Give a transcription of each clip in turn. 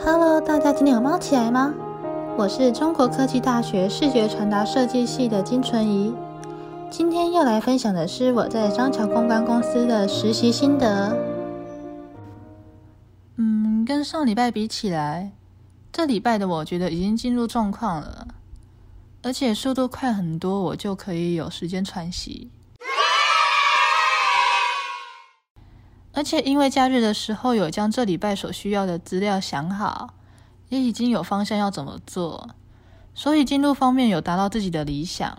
Hello，大家今天有猫起来吗？我是中国科技大学视觉传达设计系的金纯怡，今天要来分享的是我在张桥公关公司的实习心得。嗯，跟上礼拜比起来，这礼拜的我觉得已经进入状况了，而且速度快很多，我就可以有时间喘息。而且因为假日的时候有将这礼拜所需要的资料想好，也已经有方向要怎么做，所以进度方面有达到自己的理想。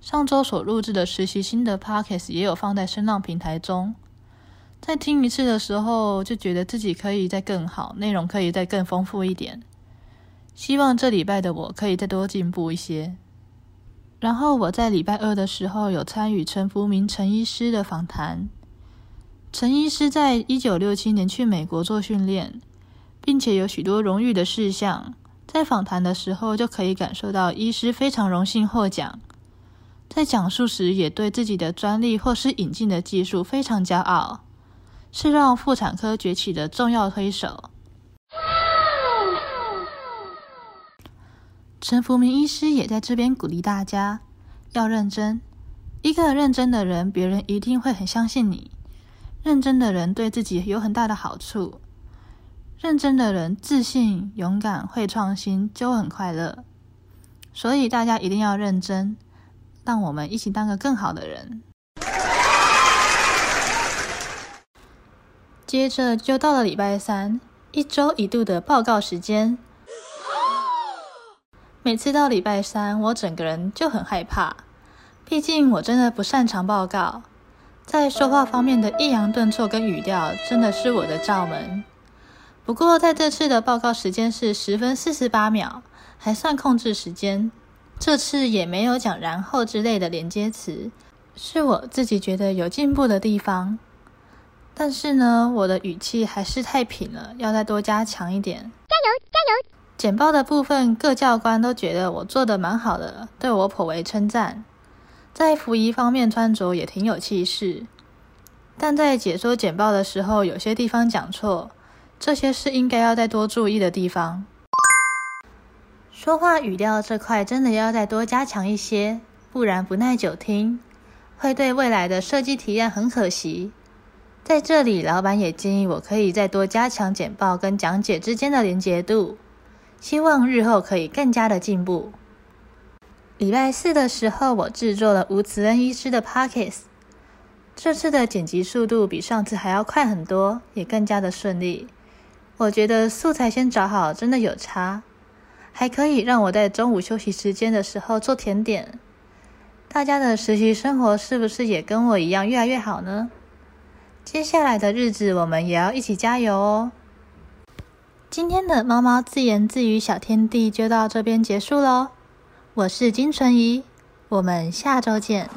上周所录制的实习新的 podcast 也有放在声浪平台中，在听一次的时候就觉得自己可以再更好，内容可以再更丰富一点。希望这礼拜的我可以再多进步一些。然后我在礼拜二的时候有参与陈福明陈医师的访谈。陈医师在一九六七年去美国做训练，并且有许多荣誉的事项。在访谈的时候，就可以感受到医师非常荣幸获奖。在讲述时，也对自己的专利或是引进的技术非常骄傲，是让妇产科崛起的重要推手。陈福明医师也在这边鼓励大家要认真。一个认真的人，别人一定会很相信你。认真的人对自己有很大的好处。认真的人自信、勇敢、会创新，就很快乐。所以大家一定要认真，让我们一起当个更好的人。接着就到了礼拜三，一周一度的报告时间。每次到礼拜三，我整个人就很害怕，毕竟我真的不擅长报告。在说话方面的抑扬顿挫跟语调，真的是我的罩门。不过在这次的报告时间是十分四十八秒，还算控制时间。这次也没有讲然后之类的连接词，是我自己觉得有进步的地方。但是呢，我的语气还是太平了，要再多加强一点。加油，加油！简报的部分，各教官都觉得我做的蛮好的，对我颇为称赞。在服仪方面穿着也挺有气势，但在解说简报的时候，有些地方讲错，这些是应该要再多注意的地方。说话语调这块真的要再多加强一些，不然不耐久听，会对未来的设计体验很可惜。在这里，老板也建议我可以再多加强简报跟讲解之间的连结度，希望日后可以更加的进步。礼拜四的时候，我制作了吴慈恩医师的 Pockets。这次的剪辑速度比上次还要快很多，也更加的顺利。我觉得素材先找好真的有差，还可以让我在中午休息时间的时候做甜点。大家的实习生活是不是也跟我一样越来越好呢？接下来的日子，我们也要一起加油哦！今天的猫猫自言自语小天地就到这边结束喽。我是金纯怡，我们下周见。